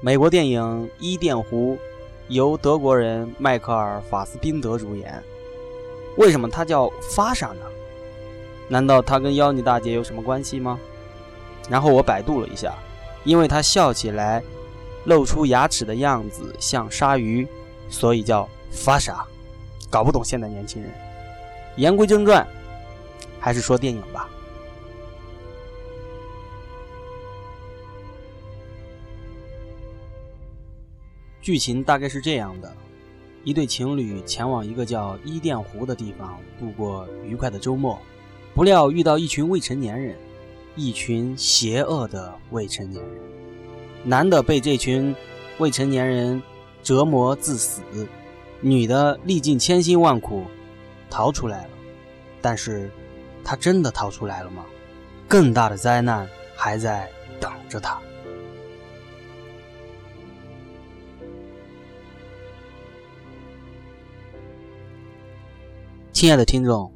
美国电影《伊甸湖》由德国人迈克尔·法斯宾德主演。为什么他叫发莎呢？难道他跟妖女大姐有什么关系吗？然后我百度了一下，因为他笑起来露出牙齿的样子像鲨鱼，所以叫发莎。搞不懂现在年轻人。言归正传，还是说电影吧。剧情大概是这样的：一对情侣前往一个叫伊甸湖的地方度过愉快的周末，不料遇到一群未成年人，一群邪恶的未成年人。男的被这群未成年人折磨致死，女的历尽千辛万苦逃出来了。但是，她真的逃出来了吗？更大的灾难还在等着她。亲爱的听众，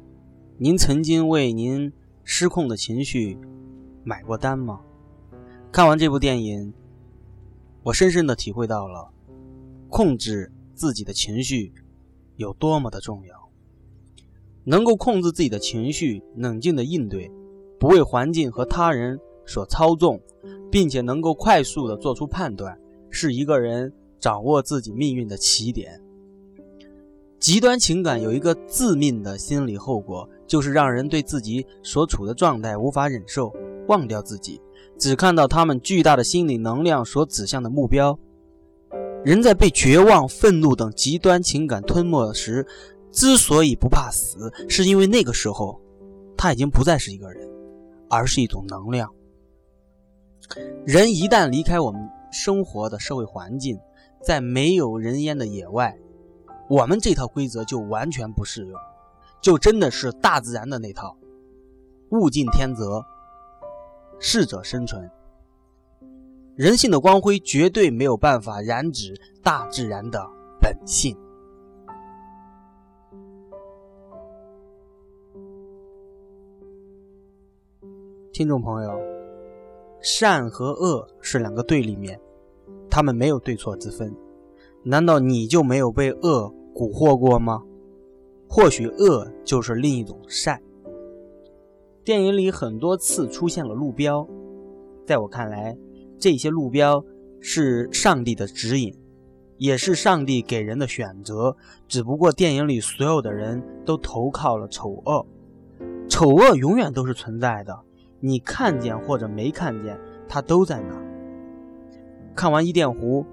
您曾经为您失控的情绪买过单吗？看完这部电影，我深深的体会到了控制自己的情绪有多么的重要。能够控制自己的情绪，冷静的应对，不为环境和他人所操纵，并且能够快速的做出判断，是一个人掌握自己命运的起点。极端情感有一个致命的心理后果，就是让人对自己所处的状态无法忍受，忘掉自己，只看到他们巨大的心理能量所指向的目标。人在被绝望、愤怒等极端情感吞没时，之所以不怕死，是因为那个时候他已经不再是一个人，而是一种能量。人一旦离开我们生活的社会环境，在没有人烟的野外。我们这套规则就完全不适用，就真的是大自然的那套，物竞天择，适者生存。人性的光辉绝对没有办法染指大自然的本性。听众朋友，善和恶是两个对立面，他们没有对错之分。难道你就没有被恶？蛊惑过吗？或许恶就是另一种善。电影里很多次出现了路标，在我看来，这些路标是上帝的指引，也是上帝给人的选择。只不过电影里所有的人都投靠了丑恶，丑恶永远都是存在的，你看见或者没看见，它都在那。看完伊甸湖，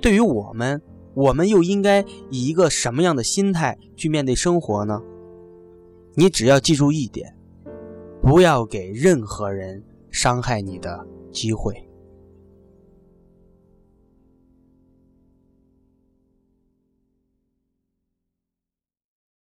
对于我们。我们又应该以一个什么样的心态去面对生活呢？你只要记住一点，不要给任何人伤害你的机会。